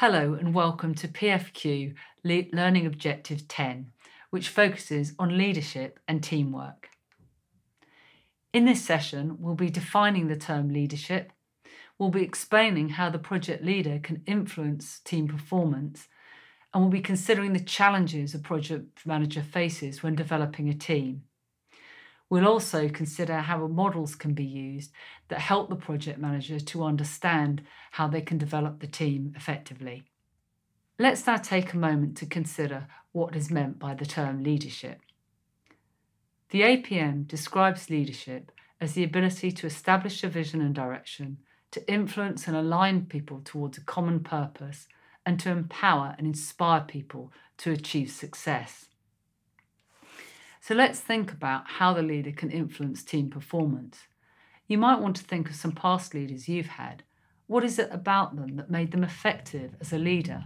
Hello and welcome to PFQ Le- Learning Objective 10, which focuses on leadership and teamwork. In this session, we'll be defining the term leadership, we'll be explaining how the project leader can influence team performance, and we'll be considering the challenges a project manager faces when developing a team. We'll also consider how models can be used that help the project manager to understand how they can develop the team effectively. Let's now take a moment to consider what is meant by the term leadership. The APM describes leadership as the ability to establish a vision and direction, to influence and align people towards a common purpose, and to empower and inspire people to achieve success. So let's think about how the leader can influence team performance. You might want to think of some past leaders you've had. What is it about them that made them effective as a leader?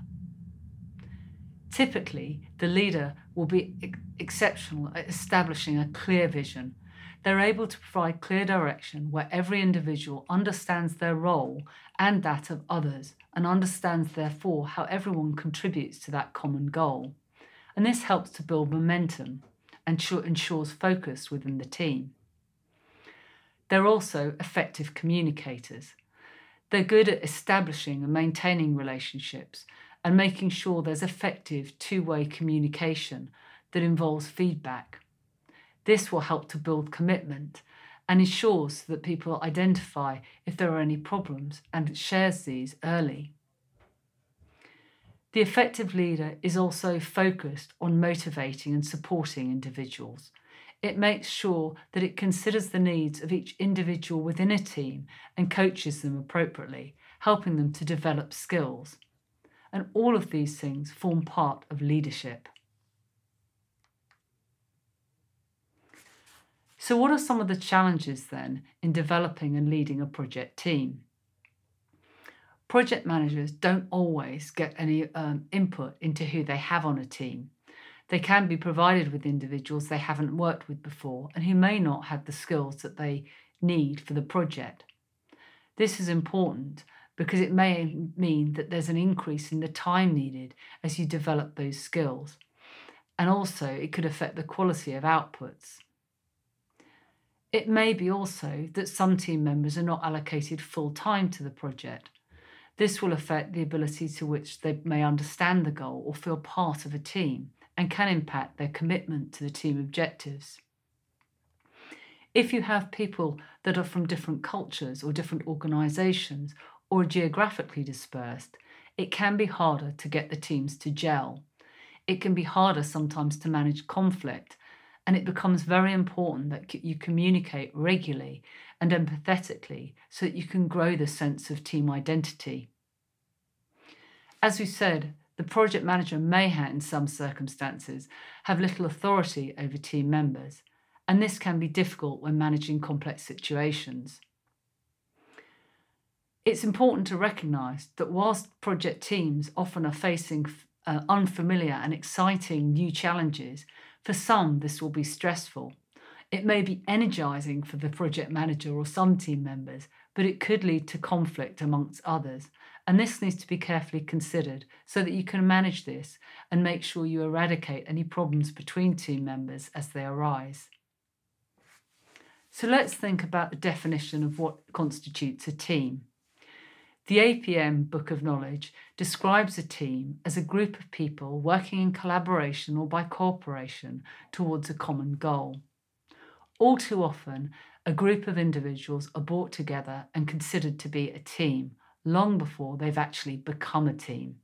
Typically, the leader will be ex- exceptional at establishing a clear vision. They're able to provide clear direction where every individual understands their role and that of others and understands, therefore, how everyone contributes to that common goal. And this helps to build momentum and ensures focus within the team. They're also effective communicators. They're good at establishing and maintaining relationships and making sure there's effective two way communication that involves feedback. This will help to build commitment and ensures that people identify if there are any problems and shares these early. The effective leader is also focused on motivating and supporting individuals. It makes sure that it considers the needs of each individual within a team and coaches them appropriately, helping them to develop skills. And all of these things form part of leadership. So, what are some of the challenges then in developing and leading a project team? Project managers don't always get any um, input into who they have on a team. They can be provided with individuals they haven't worked with before and who may not have the skills that they need for the project. This is important because it may mean that there's an increase in the time needed as you develop those skills. And also, it could affect the quality of outputs. It may be also that some team members are not allocated full time to the project this will affect the ability to which they may understand the goal or feel part of a team and can impact their commitment to the team objectives. If you have people that are from different cultures or different organisations or geographically dispersed, it can be harder to get the teams to gel. It can be harder sometimes to manage conflict, and it becomes very important that you communicate regularly and empathetically so that you can grow the sense of team identity. As we said, the project manager may, in some circumstances, have little authority over team members, and this can be difficult when managing complex situations. It's important to recognise that whilst project teams often are facing uh, unfamiliar and exciting new challenges, for some this will be stressful. It may be energising for the project manager or some team members, but it could lead to conflict amongst others and this needs to be carefully considered so that you can manage this and make sure you eradicate any problems between team members as they arise. So let's think about the definition of what constitutes a team. The APM Book of Knowledge describes a team as a group of people working in collaboration or by cooperation towards a common goal. All too often, a group of individuals are brought together and considered to be a team, long before they've actually become a team.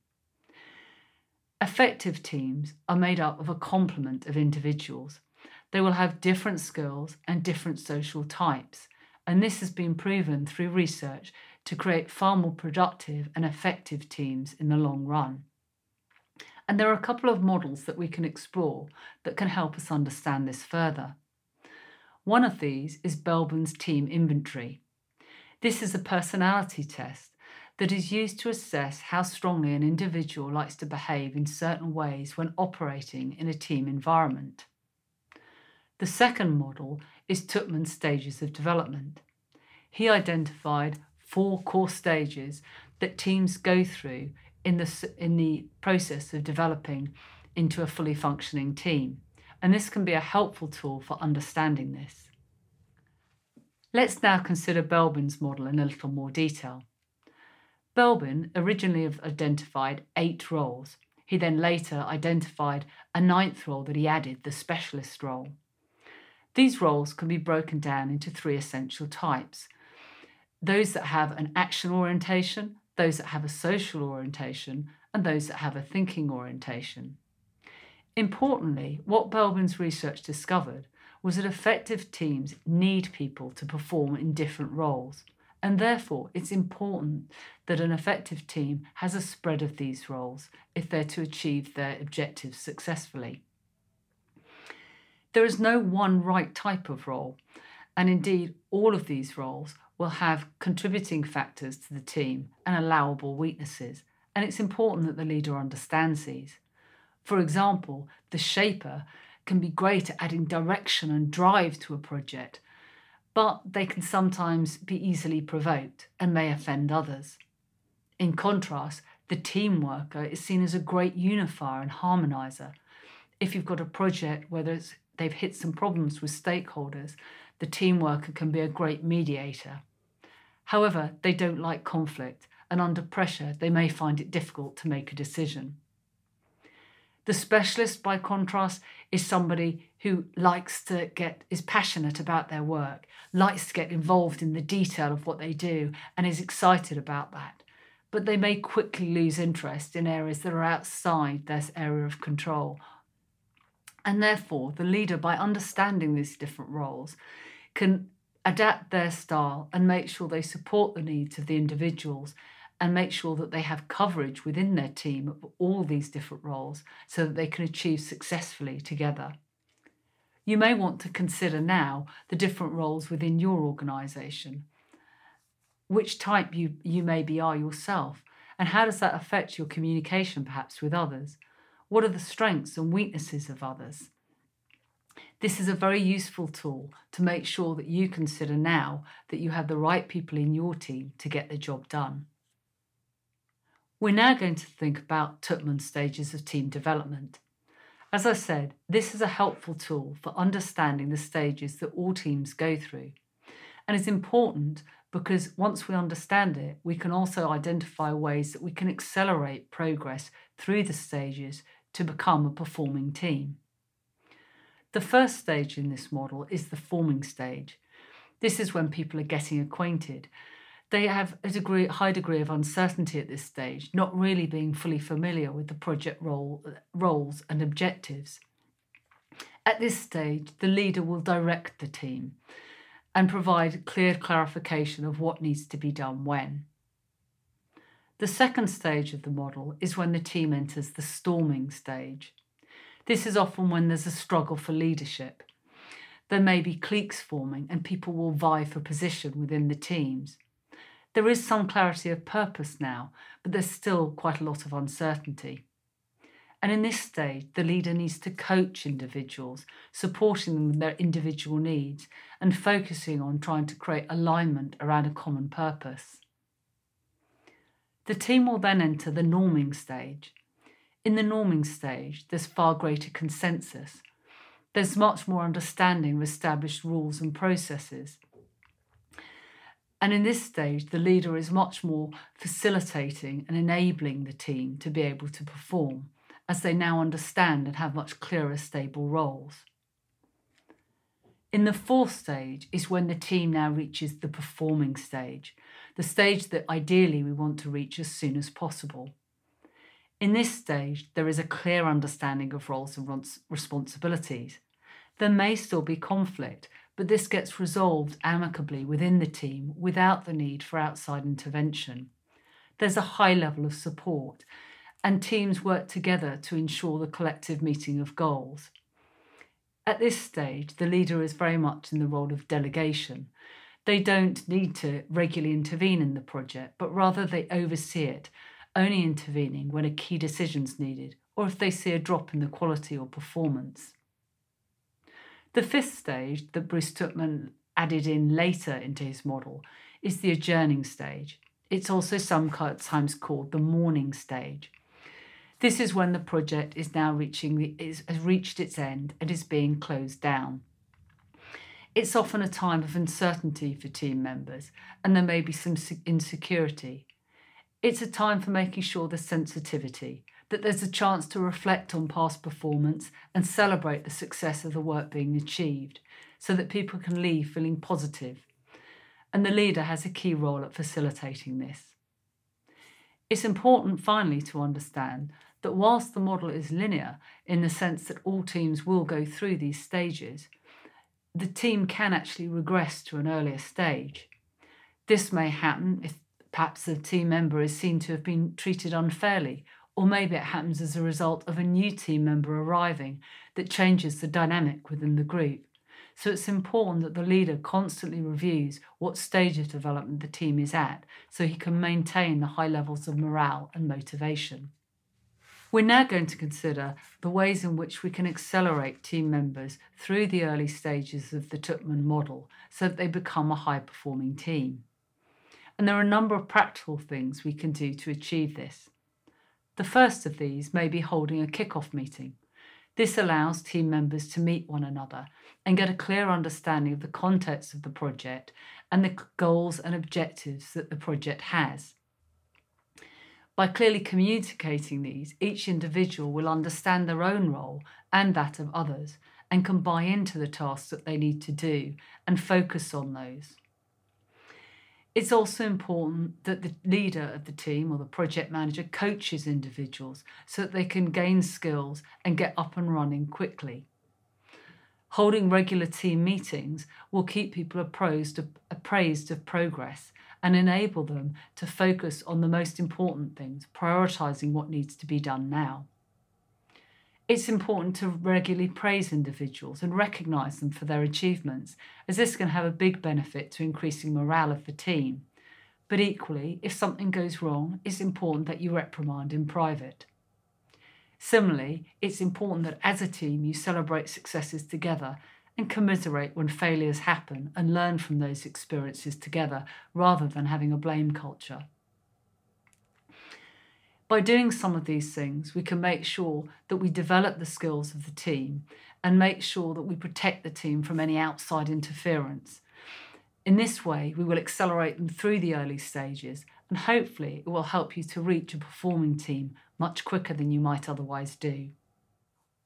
Effective teams are made up of a complement of individuals. They will have different skills and different social types, and this has been proven through research to create far more productive and effective teams in the long run. And there are a couple of models that we can explore that can help us understand this further. One of these is Belbin's team inventory. This is a personality test that is used to assess how strongly an individual likes to behave in certain ways when operating in a team environment. The second model is Tuckman's stages of development. He identified four core stages that teams go through in the, in the process of developing into a fully functioning team. And this can be a helpful tool for understanding this. Let's now consider Belbin's model in a little more detail. Belbin originally identified eight roles. He then later identified a ninth role that he added, the specialist role. These roles can be broken down into three essential types those that have an action orientation, those that have a social orientation, and those that have a thinking orientation. Importantly, what Belbin's research discovered was that effective teams need people to perform in different roles, and therefore it's important that an effective team has a spread of these roles if they're to achieve their objectives successfully. There is no one right type of role, and indeed, all of these roles will have contributing factors to the team and allowable weaknesses, and it's important that the leader understands these. For example, the shaper can be great at adding direction and drive to a project, but they can sometimes be easily provoked and may offend others. In contrast, the team worker is seen as a great unifier and harmonizer. If you've got a project where they've hit some problems with stakeholders, the team worker can be a great mediator. However, they don't like conflict, and under pressure, they may find it difficult to make a decision. The specialist, by contrast, is somebody who likes to get, is passionate about their work, likes to get involved in the detail of what they do, and is excited about that. But they may quickly lose interest in areas that are outside their area of control. And therefore, the leader, by understanding these different roles, can adapt their style and make sure they support the needs of the individuals and make sure that they have coverage within their team of all these different roles so that they can achieve successfully together. You may want to consider now the different roles within your organisation, which type you, you maybe are yourself, and how does that affect your communication perhaps with others? What are the strengths and weaknesses of others? This is a very useful tool to make sure that you consider now that you have the right people in your team to get the job done. We're now going to think about Tuckman's stages of team development. As I said, this is a helpful tool for understanding the stages that all teams go through. And it's important because once we understand it, we can also identify ways that we can accelerate progress through the stages to become a performing team. The first stage in this model is the forming stage. This is when people are getting acquainted they have a degree, high degree of uncertainty at this stage, not really being fully familiar with the project role, roles and objectives. At this stage, the leader will direct the team and provide clear clarification of what needs to be done when. The second stage of the model is when the team enters the storming stage. This is often when there's a struggle for leadership. There may be cliques forming and people will vie for position within the teams. There is some clarity of purpose now, but there's still quite a lot of uncertainty. And in this stage, the leader needs to coach individuals, supporting them with their individual needs and focusing on trying to create alignment around a common purpose. The team will then enter the norming stage. In the norming stage, there's far greater consensus. There's much more understanding of established rules and processes. And in this stage, the leader is much more facilitating and enabling the team to be able to perform as they now understand and have much clearer, stable roles. In the fourth stage is when the team now reaches the performing stage, the stage that ideally we want to reach as soon as possible. In this stage, there is a clear understanding of roles and responsibilities. There may still be conflict, but this gets resolved amicably within the team without the need for outside intervention. There's a high level of support, and teams work together to ensure the collective meeting of goals. At this stage, the leader is very much in the role of delegation. They don't need to regularly intervene in the project, but rather they oversee it, only intervening when a key decision is needed or if they see a drop in the quality or performance. The fifth stage that Bruce Tuckman added in later into his model is the adjourning stage. It's also sometimes called the mourning stage. This is when the project is now reaching the, is, has reached its end and is being closed down. It's often a time of uncertainty for team members, and there may be some insecurity. It's a time for making sure there's sensitivity, that there's a chance to reflect on past performance and celebrate the success of the work being achieved, so that people can leave feeling positive. And the leader has a key role at facilitating this. It's important, finally, to understand that whilst the model is linear in the sense that all teams will go through these stages, the team can actually regress to an earlier stage. This may happen if perhaps a team member is seen to have been treated unfairly, or maybe it happens as a result of a new team member arriving that changes the dynamic within the group. So it's important that the leader constantly reviews what stage of development the team is at so he can maintain the high levels of morale and motivation. We're now going to consider the ways in which we can accelerate team members through the early stages of the Tuckman model so that they become a high performing team. And there are a number of practical things we can do to achieve this. The first of these may be holding a kick-off meeting. This allows team members to meet one another and get a clear understanding of the context of the project and the goals and objectives that the project has. By clearly communicating these, each individual will understand their own role and that of others and can buy into the tasks that they need to do and focus on those. It's also important that the leader of the team or the project manager coaches individuals so that they can gain skills and get up and running quickly. Holding regular team meetings will keep people appraised of, appraised of progress and enable them to focus on the most important things, prioritising what needs to be done now. It's important to regularly praise individuals and recognise them for their achievements, as this can have a big benefit to increasing morale of the team. But equally, if something goes wrong, it's important that you reprimand in private. Similarly, it's important that as a team you celebrate successes together and commiserate when failures happen and learn from those experiences together rather than having a blame culture. By doing some of these things, we can make sure that we develop the skills of the team and make sure that we protect the team from any outside interference. In this way, we will accelerate them through the early stages and hopefully it will help you to reach a performing team much quicker than you might otherwise do.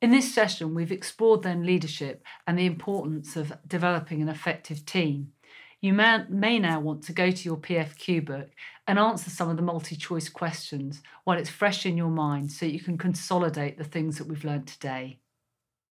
In this session, we've explored then leadership and the importance of developing an effective team. You may, may now want to go to your PFQ book and answer some of the multi choice questions while it's fresh in your mind so you can consolidate the things that we've learned today.